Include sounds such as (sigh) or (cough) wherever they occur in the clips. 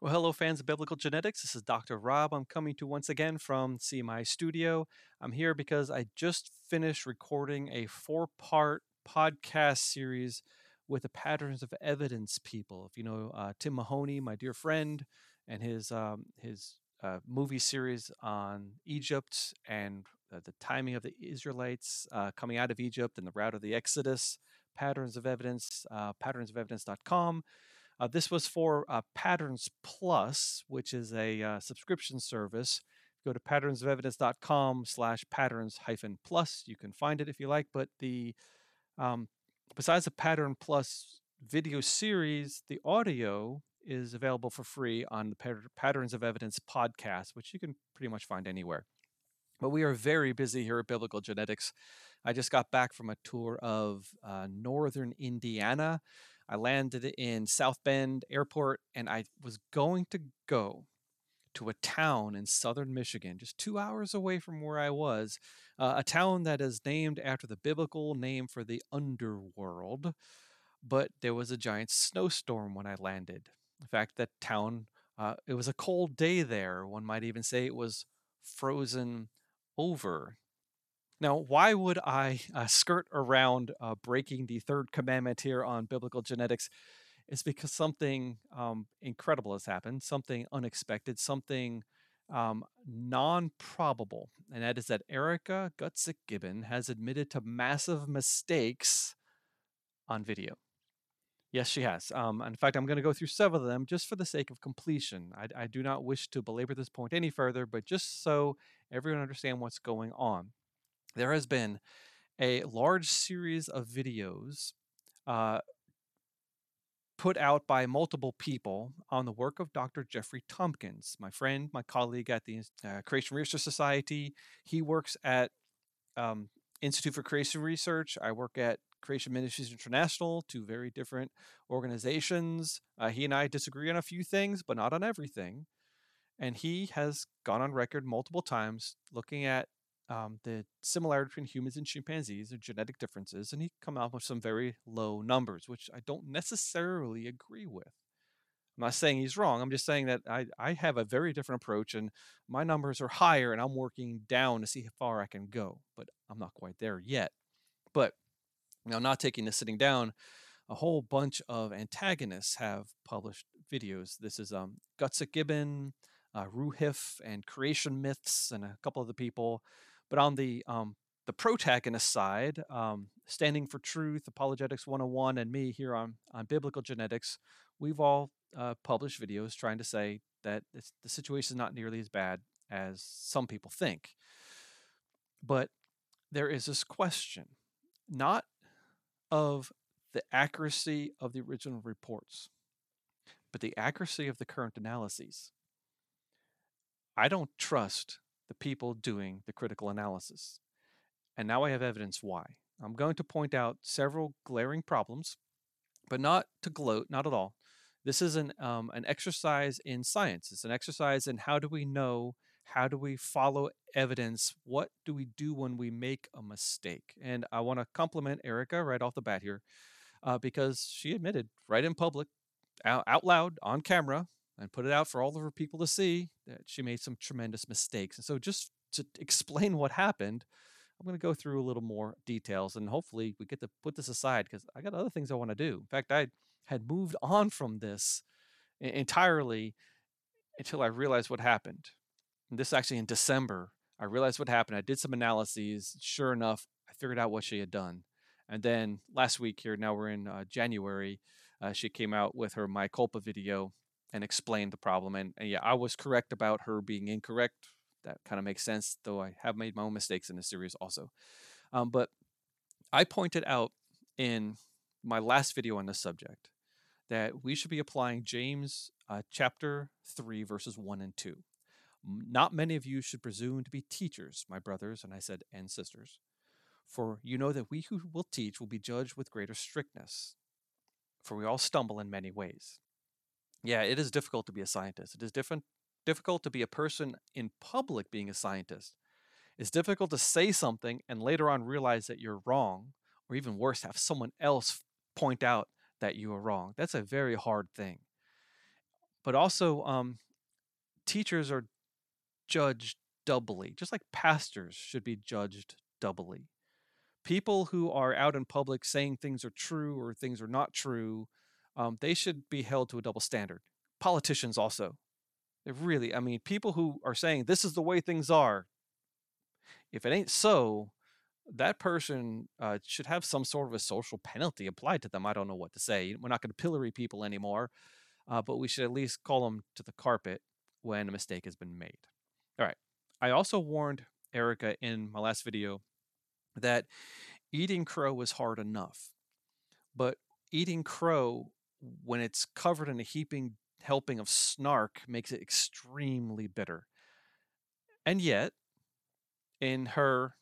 Well, hello, fans of biblical genetics. This is Dr. Rob. I'm coming to once again from CMI Studio. I'm here because I just finished recording a four part podcast series with the Patterns of Evidence people. If you know uh, Tim Mahoney, my dear friend, and his, um, his uh, movie series on Egypt and uh, the timing of the Israelites uh, coming out of Egypt and the route of the Exodus, Patterns of Evidence, uh, patternsofevidence.com. Uh, this was for uh, Patterns Plus, which is a uh, subscription service. Go to patternsofevidence.com slash patterns hyphen plus. You can find it if you like. But the um, besides the Pattern Plus video series, the audio is available for free on the Patterns of Evidence podcast, which you can pretty much find anywhere. But we are very busy here at Biblical Genetics. I just got back from a tour of uh, northern Indiana. I landed in South Bend Airport and I was going to go to a town in southern Michigan, just two hours away from where I was, uh, a town that is named after the biblical name for the underworld. But there was a giant snowstorm when I landed. In fact, that town, uh, it was a cold day there. One might even say it was frozen over. Now, why would I uh, skirt around uh, breaking the third commandment here on biblical genetics? It's because something um, incredible has happened, something unexpected, something um, non probable. And that is that Erica Gutsick Gibbon has admitted to massive mistakes on video. Yes, she has. Um, in fact, I'm going to go through several of them just for the sake of completion. I, I do not wish to belabor this point any further, but just so everyone understand what's going on there has been a large series of videos uh, put out by multiple people on the work of Dr. Jeffrey Tomkins, my friend, my colleague at the uh, Creation Research Society. He works at um, Institute for Creation Research. I work at Creation Ministries International, two very different organizations. Uh, he and I disagree on a few things, but not on everything. And he has gone on record multiple times looking at um, the similarity between humans and chimpanzees, or genetic differences, and he come out with some very low numbers, which I don't necessarily agree with. I'm not saying he's wrong. I'm just saying that I, I have a very different approach, and my numbers are higher, and I'm working down to see how far I can go, but I'm not quite there yet. But now, not taking this sitting down, a whole bunch of antagonists have published videos. This is um, Gutsick Gibbon, uh, Roohif, and Creation Myths, and a couple of the people but on the um, the protagonist side, um, Standing for Truth, Apologetics 101, and me here on, on Biblical Genetics, we've all uh, published videos trying to say that the situation is not nearly as bad as some people think. But there is this question, not of the accuracy of the original reports, but the accuracy of the current analyses. I don't trust the people doing the critical analysis. And now I have evidence why. I'm going to point out several glaring problems, but not to gloat, not at all. This is an, um, an exercise in science. It's an exercise in how do we know, how do we follow evidence, what do we do when we make a mistake. And I want to compliment Erica right off the bat here uh, because she admitted right in public, out, out loud, on camera, and put it out for all of her people to see that she made some tremendous mistakes. And so, just to explain what happened, I'm going to go through a little more details and hopefully we get to put this aside because I got other things I want to do. In fact, I had moved on from this entirely until I realized what happened. And this actually in December, I realized what happened. I did some analyses. Sure enough, I figured out what she had done. And then last week here, now we're in uh, January, uh, she came out with her Mea Culpa video and explained the problem. And, and yeah, I was correct about her being incorrect. That kind of makes sense, though I have made my own mistakes in this series also. Um, but I pointed out in my last video on this subject that we should be applying James uh, chapter 3, verses 1 and 2. Not many of you should presume to be teachers, my brothers, and I said, and sisters, for you know that we who will teach will be judged with greater strictness. For we all stumble in many ways. Yeah, it is difficult to be a scientist. It is different difficult to be a person in public being a scientist. It's difficult to say something and later on realize that you're wrong, or even worse, have someone else point out that you are wrong. That's a very hard thing. but also um, teachers are judged doubly, just like pastors should be judged doubly. People who are out in public saying things are true or things are not true, um, they should be held to a double standard. Politicians also. They really, I mean, people who are saying this is the way things are, if it ain't so, that person uh, should have some sort of a social penalty applied to them. I don't know what to say. We're not going to pillory people anymore, uh, but we should at least call them to the carpet when a mistake has been made. All right. I also warned Erica in my last video that eating crow was hard enough, but eating crow when it's covered in a heaping helping of snark makes it extremely bitter. And yet, in her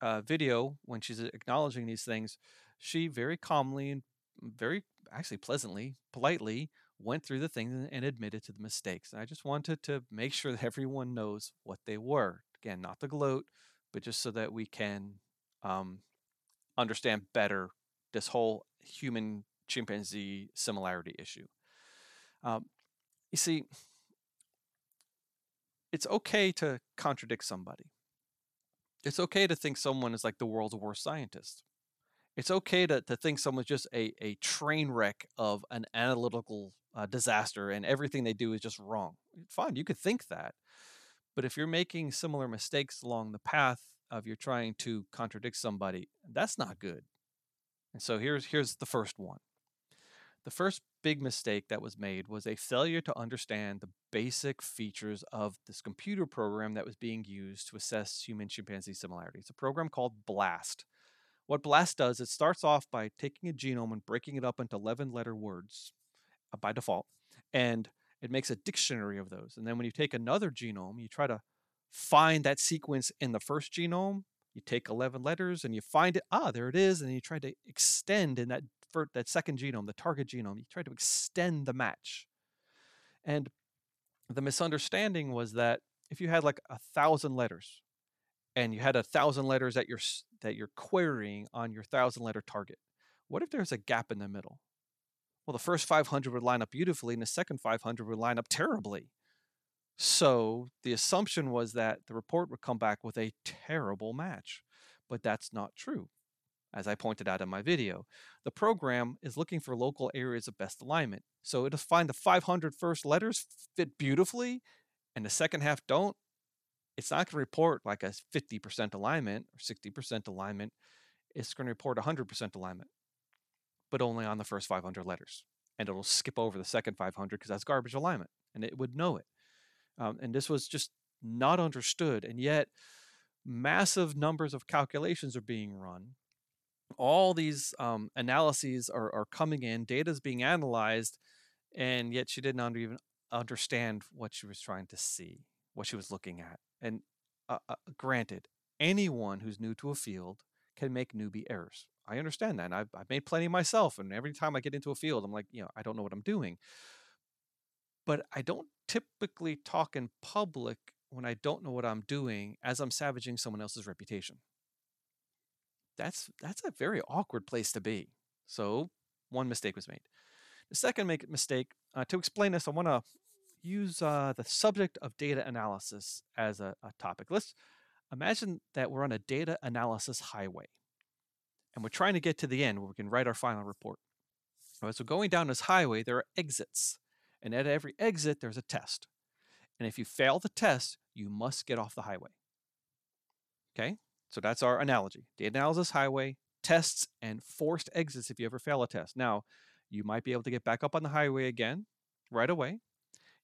uh, video, when she's acknowledging these things, she very calmly and very actually pleasantly, politely went through the things and admitted to the mistakes. And I just wanted to make sure that everyone knows what they were. Again, not to gloat, but just so that we can um, understand better this whole human chimpanzee similarity issue. Um, you see, it's okay to contradict somebody. It's okay to think someone is like the world's worst scientist. It's okay to, to think someone's just a, a train wreck of an analytical uh, disaster and everything they do is just wrong. Fine, you could think that. But if you're making similar mistakes along the path of you're trying to contradict somebody, that's not good. And so here's here's the first one. The first big mistake that was made was a failure to understand the basic features of this computer program that was being used to assess human chimpanzee similarity. It's a program called BLAST. What BLAST does, it starts off by taking a genome and breaking it up into 11 letter words uh, by default, and it makes a dictionary of those. And then when you take another genome, you try to find that sequence in the first genome. You take 11 letters and you find it. Ah, there it is. And you try to extend in that for that second genome, the target genome, you try to extend the match. And the misunderstanding was that if you had like a thousand letters and you had a thousand letters that you're that you're querying on your thousand letter target, what if there's a gap in the middle? Well, the first 500 would line up beautifully and the second 500 would line up terribly. So the assumption was that the report would come back with a terrible match, but that's not true as I pointed out in my video. The program is looking for local areas of best alignment. So it'll find the 500 first letters fit beautifully and the second half don't. It's not going to report like a 50% alignment or 60% alignment. It's going to report 100% alignment, but only on the first 500 letters. And it'll skip over the second 500 because that's garbage alignment and it would know it. Um, and this was just not understood. And yet, massive numbers of calculations are being run all these um, analyses are, are coming in, data is being analyzed, and yet she did not even understand what she was trying to see, what she was looking at. And uh, uh, granted, anyone who's new to a field can make newbie errors. I understand that. And I've, I've made plenty myself. And every time I get into a field, I'm like, you know, I don't know what I'm doing. But I don't typically talk in public when I don't know what I'm doing as I'm savaging someone else's reputation that's that's a very awkward place to be. So one mistake was made. The second make mistake uh, to explain this, I want to use uh, the subject of data analysis as a, a topic. Let's imagine that we're on a data analysis highway, and we're trying to get to the end where we can write our final report. Right, so going down this highway, there are exits, and at every exit there's a test. And if you fail the test, you must get off the highway. Okay, so that's our analogy. The analysis highway, tests, and forced exits if you ever fail a test. Now, you might be able to get back up on the highway again right away.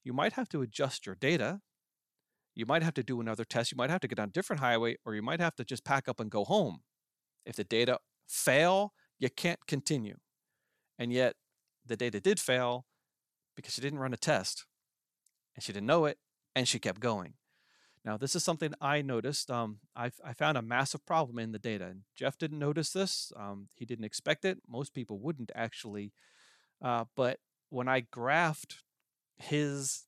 You might have to adjust your data. You might have to do another test. You might have to get on a different highway, or you might have to just pack up and go home. If the data fail, you can't continue. And yet, the data did fail because she didn't run a test and she didn't know it and she kept going. Now, this is something I noticed. Um, I, found a massive problem in the data. And Jeff didn't notice this. Um, he didn't expect it. Most people wouldn't actually. Uh, but when I graphed his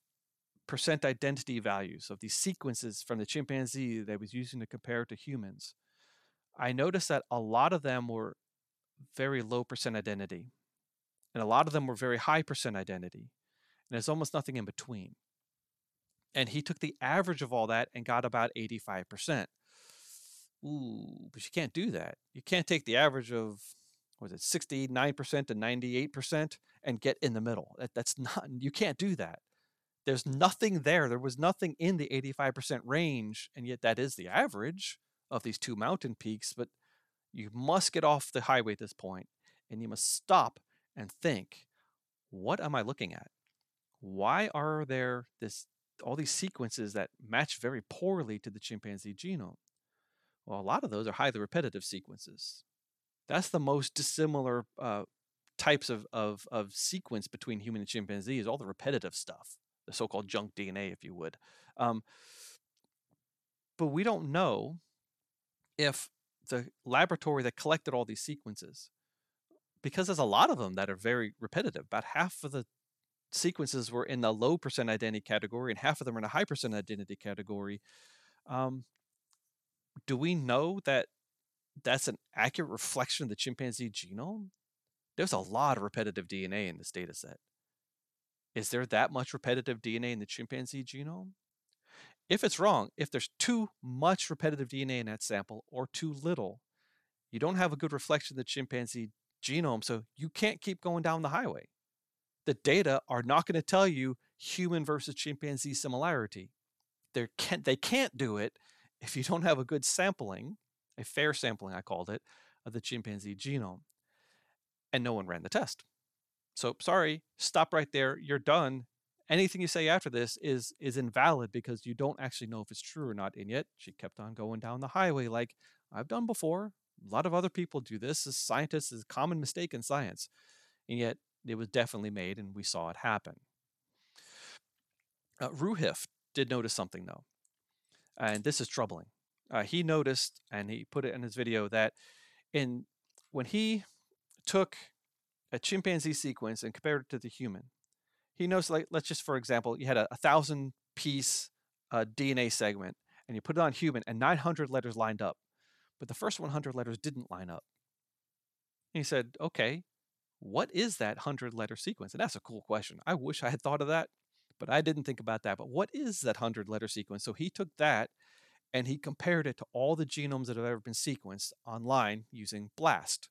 percent identity values of these sequences from the chimpanzee that I was using to compare to humans, I noticed that a lot of them were very low percent identity. And a lot of them were very high percent identity. and there's almost nothing in between. And he took the average of all that and got about 85%. Ooh, but you can't do that. You can't take the average of was it 69% to 98% and get in the middle. That, that's not you can't do that. There's nothing there. There was nothing in the 85% range, and yet that is the average of these two mountain peaks. But you must get off the highway at this point, and you must stop and think, what am I looking at? Why are there this all these sequences that match very poorly to the chimpanzee genome? Well, a lot of those are highly repetitive sequences. That's the most dissimilar uh, types of, of, of sequence between human and chimpanzee is all the repetitive stuff, the so-called junk DNA, if you would. Um, but we don't know if the laboratory that collected all these sequences, because there's a lot of them that are very repetitive. About half of the sequences were in the low percent identity category, and half of them are in a high percent identity category. Um, do we know that that's an accurate reflection of the chimpanzee genome? There's a lot of repetitive DNA in this data set. Is there that much repetitive DNA in the chimpanzee genome? If it's wrong, if there's too much repetitive DNA in that sample or too little, you don't have a good reflection of the chimpanzee genome, so you can't keep going down the highway. The data are not going to tell you human versus chimpanzee similarity. They can't, they can't do it if you don't have a good sampling, a fair sampling, I called it, of the chimpanzee genome. And no one ran the test. So sorry, stop right there. You're done. Anything you say after this is is invalid because you don't actually know if it's true or not. And yet she kept on going down the highway like I've done before. A lot of other people do this as scientists is a common mistake in science. And yet it was definitely made and we saw it happen. Uh, Roohif did notice something though and this is troubling. Uh, he noticed, and he put it in his video that in when he took a chimpanzee sequence and compared it to the human, he knows like let's just for example, you had a, a thousand piece uh, DNA segment, and you put it on human, and 900 letters lined up, but the first 100 letters didn't line up. And he said, "Okay, what is that 100 letter sequence?" And that's a cool question. I wish I had thought of that but I didn't think about that. But what is that 100 letter sequence? So he took that and he compared it to all the genomes that have ever been sequenced online using BLAST.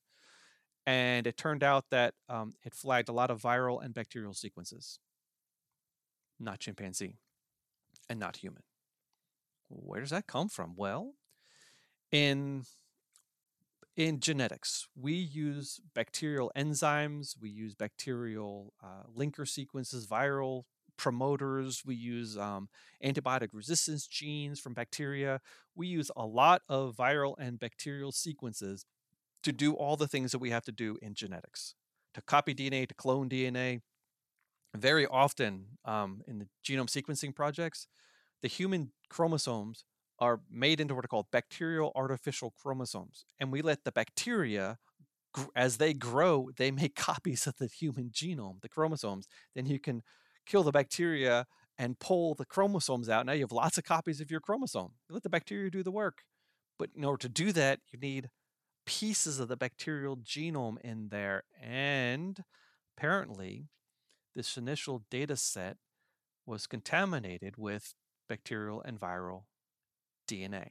And it turned out that um, it flagged a lot of viral and bacterial sequences, not chimpanzee and not human. Where does that come from? Well, in in genetics, we use bacterial enzymes, we use bacterial uh, linker sequences, viral promoters, we use um, antibiotic resistance genes from bacteria. We use a lot of viral and bacterial sequences to do all the things that we have to do in genetics to copy DNA, to clone DNA. Very often um, in the genome sequencing projects, the human chromosomes are made into what are called bacterial artificial chromosomes. And we let the bacteria, as they grow, they make (laughs) copies of the human genome, the chromosomes. Then you can kill the bacteria and pull the chromosomes out. Now you have lots of copies of your chromosome. You let the bacteria do the work. But in order to do that, you need pieces of the bacterial genome in there. And apparently, this initial data set was contaminated with bacterial and viral DNA.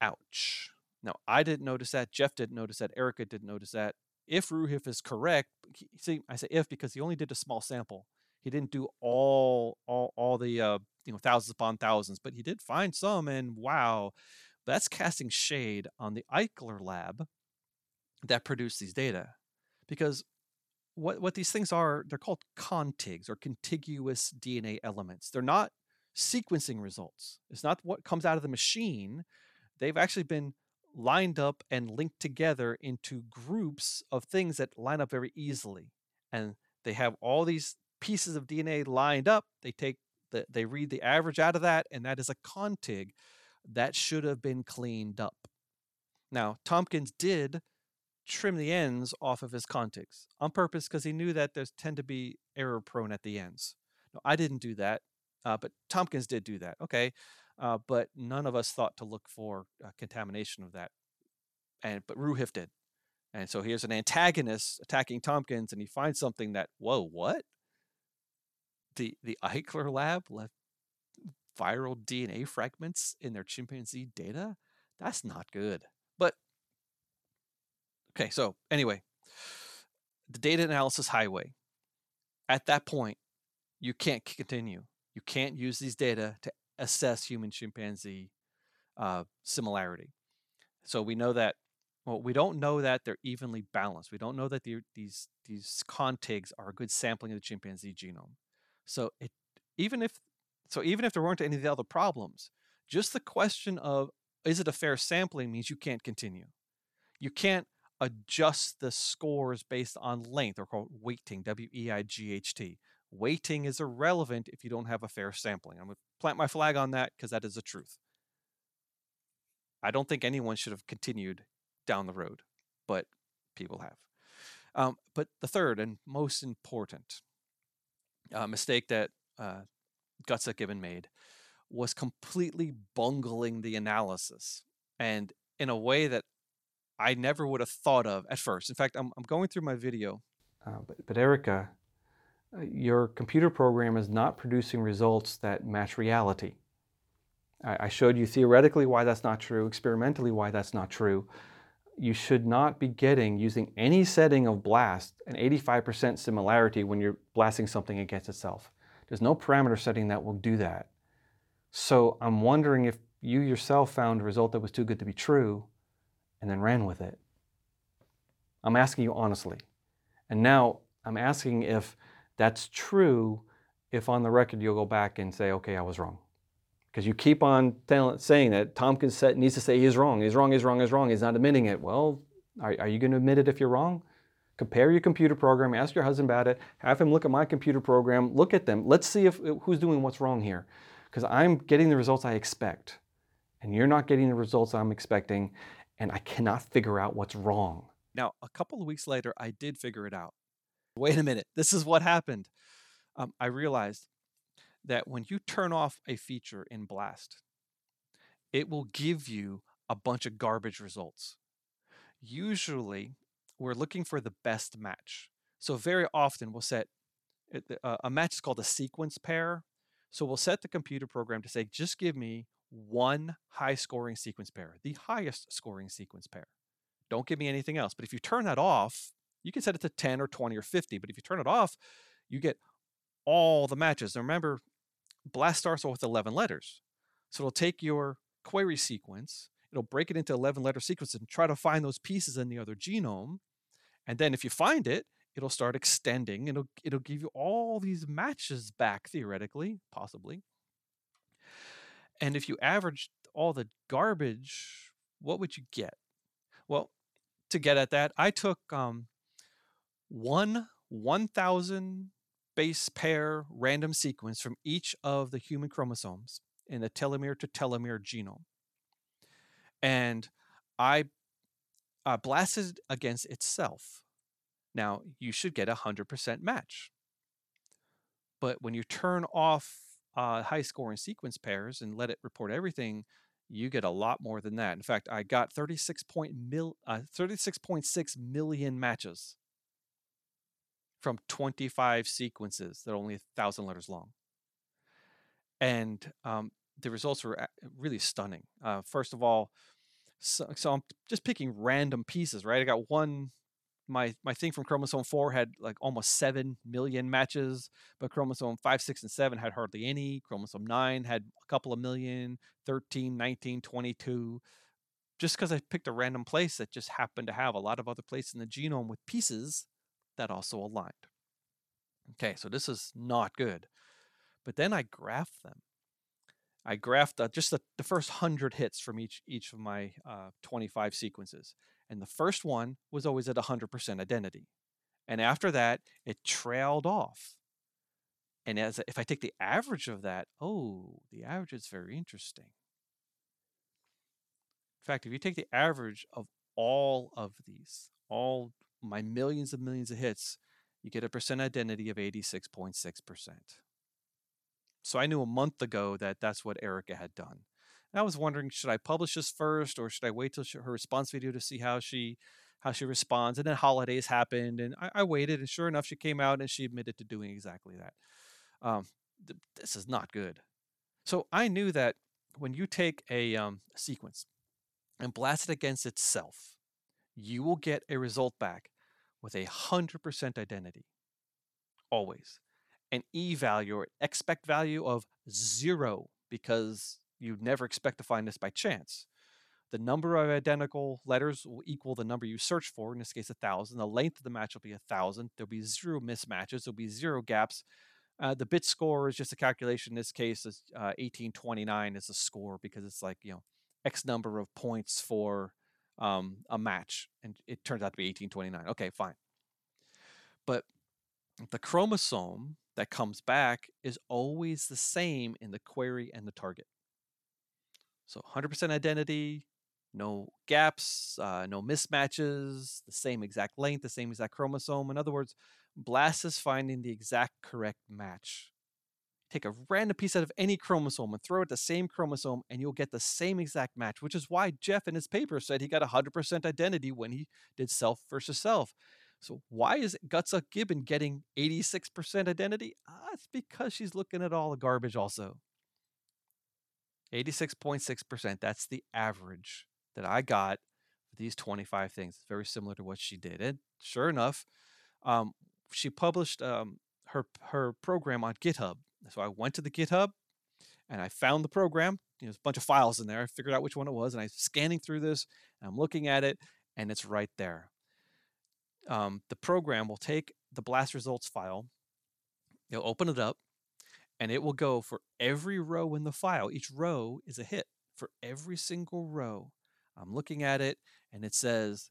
Ouch. Now, I didn't notice that. Jeff didn't notice that. Erica didn't notice that if Roohif is correct, he, see, I say if because he only did a small sample. He didn't do all all all the uh, you know thousands upon thousands, but he did find some, and wow, that's casting shade on the Eichler lab that produced these data, because what what these things are, they're called contigs or contiguous DNA elements. They're not sequencing results. It's not what comes out of the machine. They've actually been lined up and linked together into groups of things that line up very easily. And they have all these pieces of DNA lined up. They take the, they read the average out of that, and that is a contig that should have been cleaned up. Now, Tomkins did trim the ends off of his contigs on purpose because he knew that there's tend to be error prone at the ends. No, I didn't do that, uh, but Tomkins did do that. Okay, uh, but none of us thought to look for uh, contamination of that. And but Roohif did, and so here's an antagonist attacking Tomkins, and he finds something that whoa, what? the the Eichler lab left viral DNA fragments in their chimpanzee data. That's not good. But okay, so anyway, the data analysis highway. At that point, you can't continue. You can't use these data to assess human chimpanzee uh, similarity. So we know that. Well, we don't know that they're evenly balanced. We don't know that these these contigs are a good sampling of the chimpanzee genome. So it even if so even if there weren't any of the other problems, just the question of is it a fair sampling means you can't continue. You can't adjust the scores based on length or called weighting, W E I G H T. Weighting is irrelevant if you don't have a fair sampling. I'm going to plant my flag on that because that is the truth. I don't think anyone should have continued down the road, but people have. Um, but the third and most important uh, mistake that uh, Gutsick Gibbon made was completely bungling the analysis and in a way that I never would have thought of at first. In fact, I'm, I'm going through my video. Uh, but, but Erica, your computer program is not producing results that match reality. I, showed you theoretically why that's not true, experimentally why that's not true. You should not be getting, using any setting of blast, an 85% similarity when you're blasting something against itself. There's no parameter setting that will do that. So I'm wondering if you yourself found a result that was too good to be true and then ran with it. I'm asking you honestly. And now I'm asking if that's true, if on the record you'll go back and say, okay, I was wrong. Because you keep on saying that Tomkins needs to say he's wrong, he's wrong, he's wrong, he's wrong, he's not admitting it. Well, are, are you going to admit it if you're wrong? Compare your computer program, ask your husband about it, have him look at my computer program, look at them. Let's see if who's doing what's wrong here. Because I'm getting the results I expect, and you're not getting the results I'm expecting, and I cannot figure out what's wrong. Now, a couple of weeks later, I did figure it out. Wait a minute, this is what happened. Um, I realized that when you turn off a feature in Blast, it will give you a bunch of garbage results. Usually, we're looking for the best match. So very often we'll set uh, a match is called a sequence pair. So we'll set the computer program to say, just give me one high scoring sequence pair, the highest scoring sequence pair. Don't give me anything else. But if you turn that off, you can set it to 10 or 20 or 50. But if you turn it off, you get all the matches. Now remember, BLAST starts off with 11 letters. So it'll take your query sequence, it'll break it into 11 letter sequences and try to find those pieces in the other genome. And then if you find it, it'll start extending it'll, it'll give you all these matches back theoretically, possibly. And if you average all the garbage, what would you get? Well, to get at that, I took um, one 1,000 base pair random sequence from each of the human chromosomes in the telomere to telomere genome. And I uh, blasted against itself. Now, you should get a 100% match. But when you turn off uh, high scoring sequence pairs and let it report everything, you get a lot more than that. In fact, I got 36 point mil, uh, 36.6 million matches from 25 sequences that are only a thousand letters long. And um, the results were really stunning. Uh, first of all, so, so I'm just picking random pieces, right? I got one my my thing from chromosome 4 had like almost 7 million matches but chromosome 5 6 and 7 had hardly any chromosome 9 had a couple of million 13 19 22 just because i picked a random place that just happened to have a lot of other places in the genome with pieces that also aligned okay so this is not good but then i graphed them I graphed just the, the first 100 hits from each each of my uh, 25 sequences. And the first one was always at 100% identity. And after that, it trailed off. And as if I take the average of that, oh, the average is very interesting. In fact, if you take the average of all of these, all my millions and millions of hits, you get a percent identity of 86.6%. So I knew a month ago that that's what Erica had done. And I was wondering, should I publish this first, or should I wait till she, her response video to see how she how she responds? And then holidays happened, and I, I, waited, and sure enough, she came out and she admitted to doing exactly that. Um, th- this is not good. So I knew that when you take a um, sequence and blast it against itself, you will get a result back with a 100% identity. Always. An E value or expect value of zero because you'd never expect to find this by chance. The number of identical letters will equal the number you search for, in this case, a thousand. The length of the match will be a thousand. There'll be zero mismatches. There'll be zero gaps. Uh, the bit score is just a calculation. In this case, is uh, 1829 is a score because it's like you know X number of points for um, a match, and it turns out to be 1829. Okay, fine. But the chromosome that comes back is always the same in the query and the target. So 100% identity, no gaps, uh, no mismatches, the same exact length, the same exact chromosome. In other words, BLAST is finding the exact correct match. Take a random piece out of any chromosome and throw it the same chromosome, and you'll get the same exact match, which is why Jeff in his paper said he got 100% identity when he did self versus self. So why is Gutsick Gibbon getting 86% identity? Ah, it's because she's looking at all the garbage also. 86.6%, that's the average that I got for these 25 things. It's very similar to what she did. And sure enough, um, she published um, her her program on GitHub. So I went to the GitHub and I found the program. There's a bunch of files in there. I figured out which one it was, and I'm scanning through this. I'm looking at it, and it's right there. Um, the program will take the blast results file. You'll open it up, and it will go for every row in the file. Each row is a hit for every single row. I'm looking at it, and it says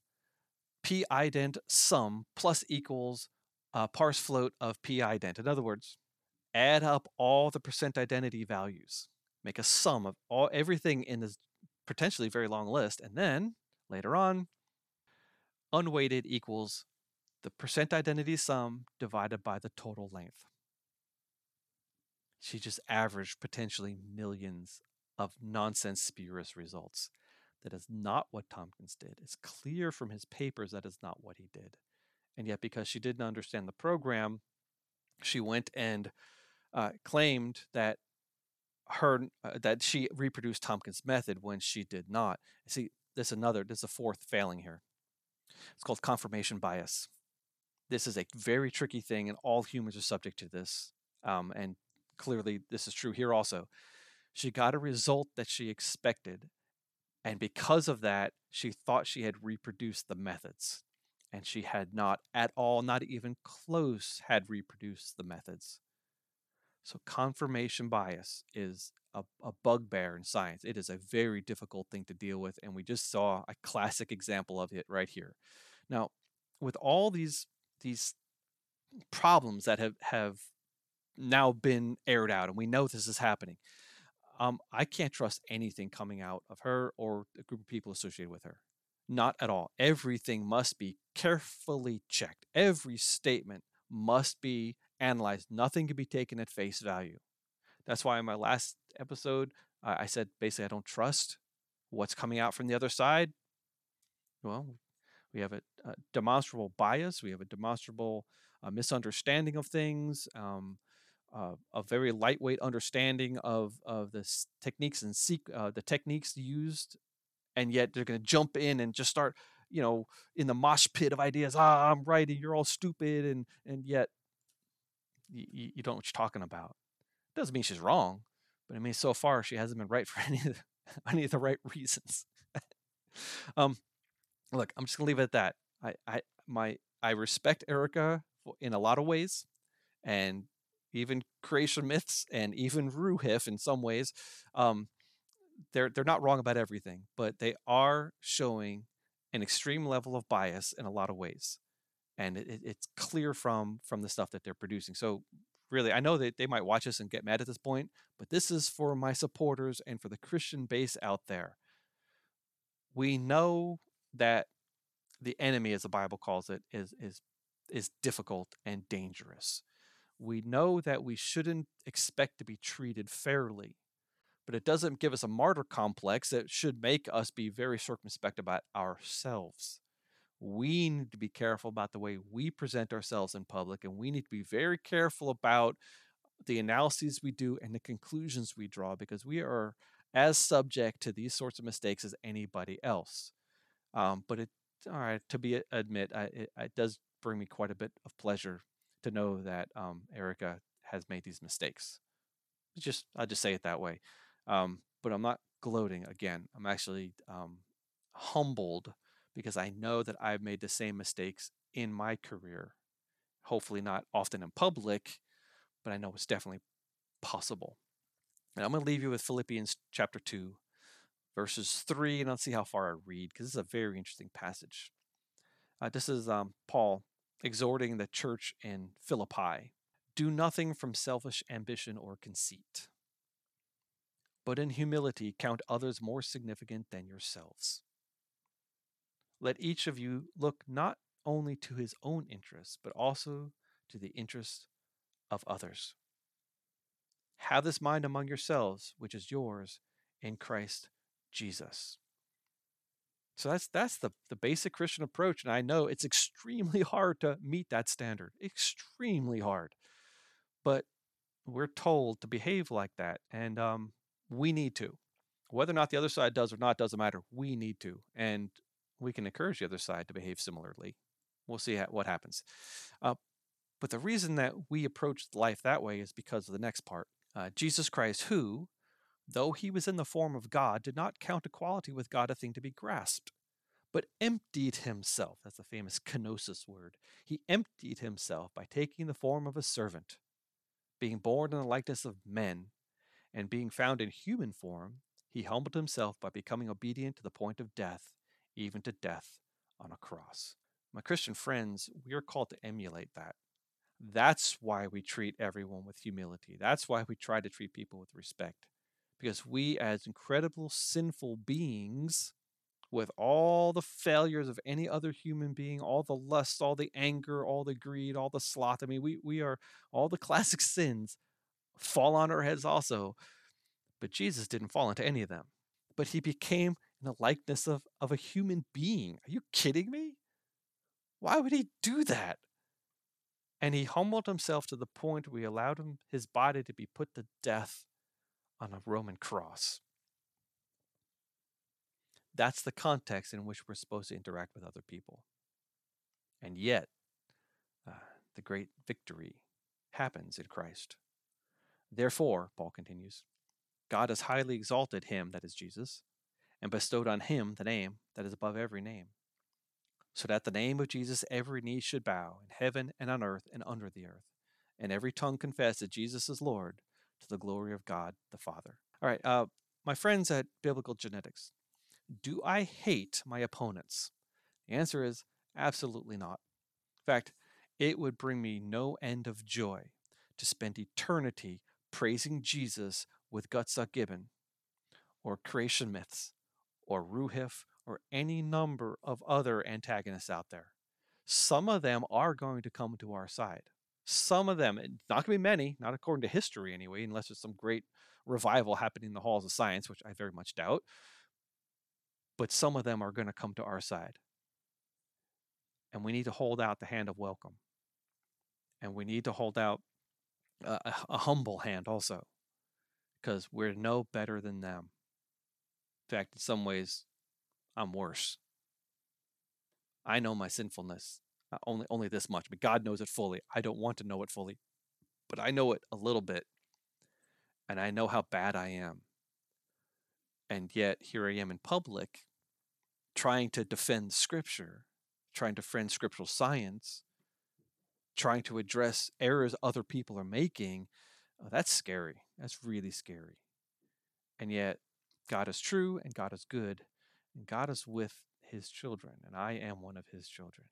p ident sum plus equals uh, parse float of p ident. In other words, add up all the percent identity values, make a sum of all everything in this potentially very long list, and then later on, unweighted equals the percent identity sum divided by the total length. She just averaged potentially millions of nonsense spurious results. That is not what Tomkins did. It's clear from his papers that is not what he did. And yet, because she didn't understand the program, she went and uh, claimed that her uh, that she reproduced Tomkins' method when she did not. See, there's another, there's a fourth failing here. It's called confirmation bias. This is a very tricky thing, and all humans are subject to this. Um, and clearly, this is true here also. She got a result that she expected, and because of that, she thought she had reproduced the methods. And she had not at all, not even close, had reproduced the methods. So, confirmation bias is a, a, bugbear in science. It is a very difficult thing to deal with. And we just saw a classic example of it right here. Now, with all these, these problems that have, have now been aired out, and we know this is happening, um, I can't trust anything coming out of her or a group of people associated with her. Not at all. Everything must be carefully checked. Every statement must be analyzed. Nothing can be taken at face value. That's why in my last episode, uh, I said basically I don't trust what's coming out from the other side. Well, we have a, a demonstrable bias. We have a demonstrable uh, misunderstanding of things. Um, uh, a very lightweight understanding of of the techniques and seek uh, the techniques used, and yet they're going to jump in and just start, you know, in the mosh pit of ideas. Ah, I'm right, and you're all stupid, and and yet you, you don't know what you're talking about. Doesn't mean she's wrong, but I mean so far she hasn't been right for (laughs) any of the, any of the right reasons. (laughs) um, look, I'm just gonna leave it at that. I I my I respect Erica in a lot of ways, and even creation myths and even Roohif in some ways. Um, they're they're not wrong about everything, but they are showing an extreme level of bias in a lot of ways, and it, it's clear from from the stuff that they're producing. So really, I know that they might watch us and get mad at this point, but this is for my supporters and for the Christian base out there. We know that the enemy, as the Bible calls it, is is is difficult and dangerous we know that we shouldn't expect to be treated fairly, but it doesn't give us a martyr complex that should make us be very circumspect about ourselves. We need to be careful about the way we present ourselves in public, and we need to be very careful about the analyses we do and the conclusions we draw because we are as subject to these sorts of mistakes as anybody else. Um, but it, all right, to be admit, I, it, it, does bring me quite a bit of pleasure to know that um, Erica has made these mistakes. Just I'll just say it that way. Um, but I'm not gloating. Again, I'm actually um, humbled because I know that I've made the same mistakes in my career. Hopefully, not often in public, but I know it's definitely possible. And I'm going to leave you with Philippians chapter 2, verses 3, and I'll see how far I read because this is a very interesting passage. Uh, this is um, Paul exhorting the church in Philippi do nothing from selfish ambition or conceit, but in humility count others more significant than yourselves. Let each of you look not only to his own interests, but also to the interests of others. Have this mind among yourselves, which is yours in Christ Jesus. So that's that's the, the basic Christian approach. And I know it's extremely (laughs) hard to meet that standard. Extremely hard. But we're told to behave like that. And um, we need to. Whether or not the other side does or not doesn't matter. We need to. And we can encourage the other side to behave similarly. We'll see what happens. Uh, but the reason that we approach life that way is because of the next part. Uh, Jesus Christ, who, though he was in the form of God, did not count equality with God a thing to be grasped, but emptied himself. That's the famous kenosis word. He emptied himself by taking the form of a servant, being born in the likeness of men, and being found in human form, he humbled himself by becoming obedient to the point of death, even to death on a cross. My Christian friends, we are called to emulate that. That's why we treat everyone with humility. That's why we try to treat people with respect. Because we, as incredible sinful beings, with all the failures of any other human being, all the lust, all the anger, all the greed, all the sloth. I mean, we, we are all the (laughs) classic sins fall on our heads also. But Jesus didn't fall into any of them. But he became in the likeness of, of a human being. Are you kidding me? Why would he do that? And he humbled himself to the point where he allowed him, his body to be put to death on a Roman cross. That's the context in which we're supposed to interact with other people. And yet, uh, the great victory happens in Christ. Therefore, Paul continues, God has highly exalted him, that is Jesus, and bestowed on him the name that is above every name so that the name of Jesus every knee should bow in heaven and on earth and under the earth, and every tongue confess that Jesus is Lord to the glory of God the Father. All right, uh, my friends at Biblical Genetics, do I hate my opponents? The answer is absolutely not. In fact, it would bring me no end of joy to spend eternity praising Jesus with Gutsick Gibbon, or creation myths, or Roohif, or any number of other antagonists out there. Some of them are going to come to our side. Some of them, not going to be many, not according to history anyway, unless there's some great revival happening in the halls of science, which I very much doubt. But some of them are going to come to our side. And we need to hold out the hand of welcome. And we need to hold out a, a humble hand also, because we're no better than them. In fact, in some ways, I'm worse. I know my sinfulness, uh, only only this much, but God knows it fully. I don't want to know it fully, but I know it a little bit, and I know how bad I am. And yet here I am in public, trying to defend Scripture, trying to defend scriptural science, trying to address errors other people are making. Oh, that's scary. That's really scary. And yet, God is true and God is good, and God is with his children, and I am one of his children.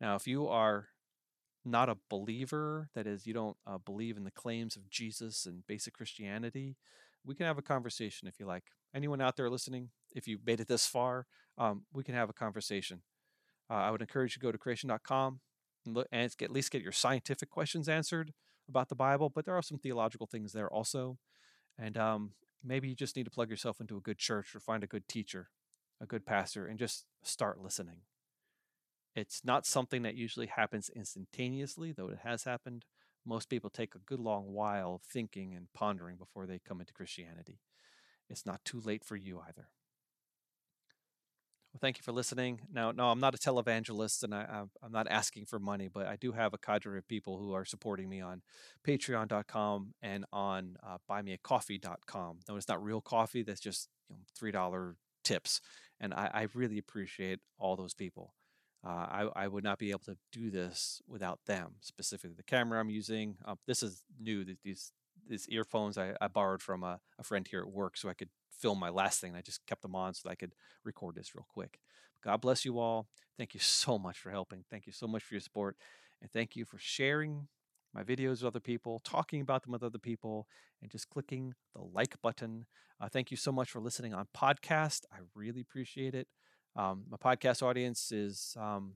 Now, if you are not a believer, that is, you don't uh, believe in the claims of Jesus and basic Christianity, we can have a conversation if you like. Anyone out there listening, if you made it this far, um, we can have a conversation. Uh, I would encourage you to go to creation.com and, look, and get, at least get your scientific questions answered about the Bible, but there are some theological things there also. And um, maybe you just need to plug yourself into a good church or find a good teacher a good pastor and just start listening. It's not something that usually happens instantaneously, though it has happened, most people take a good long while thinking and pondering before they come into Christianity. It's not too late for you either. Thank you for listening. Now, no, I'm not a televangelist and I, I'm not asking for money, but I do have a cadre of people who are supporting me on patreon.com and on uh, buymeacoffee.com. No, it's not real coffee. That's just you know, $3 tips. And I, I really appreciate all those people. Uh, I, I, would not be able to do this without them, specifically the camera I'm using. Um, this is new. These these earphones I, I borrowed from a, a, friend here at work so I could film my last thing. I just kept them on so that I could record this real quick. God bless you all. Thank you so much for helping. Thank you so much for your support. And thank you for sharing my videos with other people, talking about them with other people, and just clicking the like button. Uh, thank you so much for listening on podcast. I really appreciate it. Um, my podcast audience is um,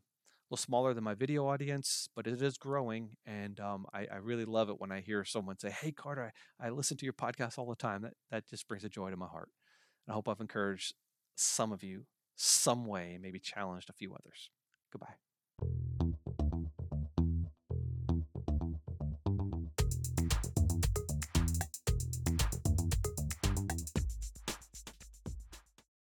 little smaller than my video audience, but it is growing. And um, I, I, really love it when I hear someone say, Hey, Carter, I, I listen to your podcast all the time. That, that just brings a joy to my heart. And I hope I've encouraged some of you some way, maybe challenged a few others. Goodbye.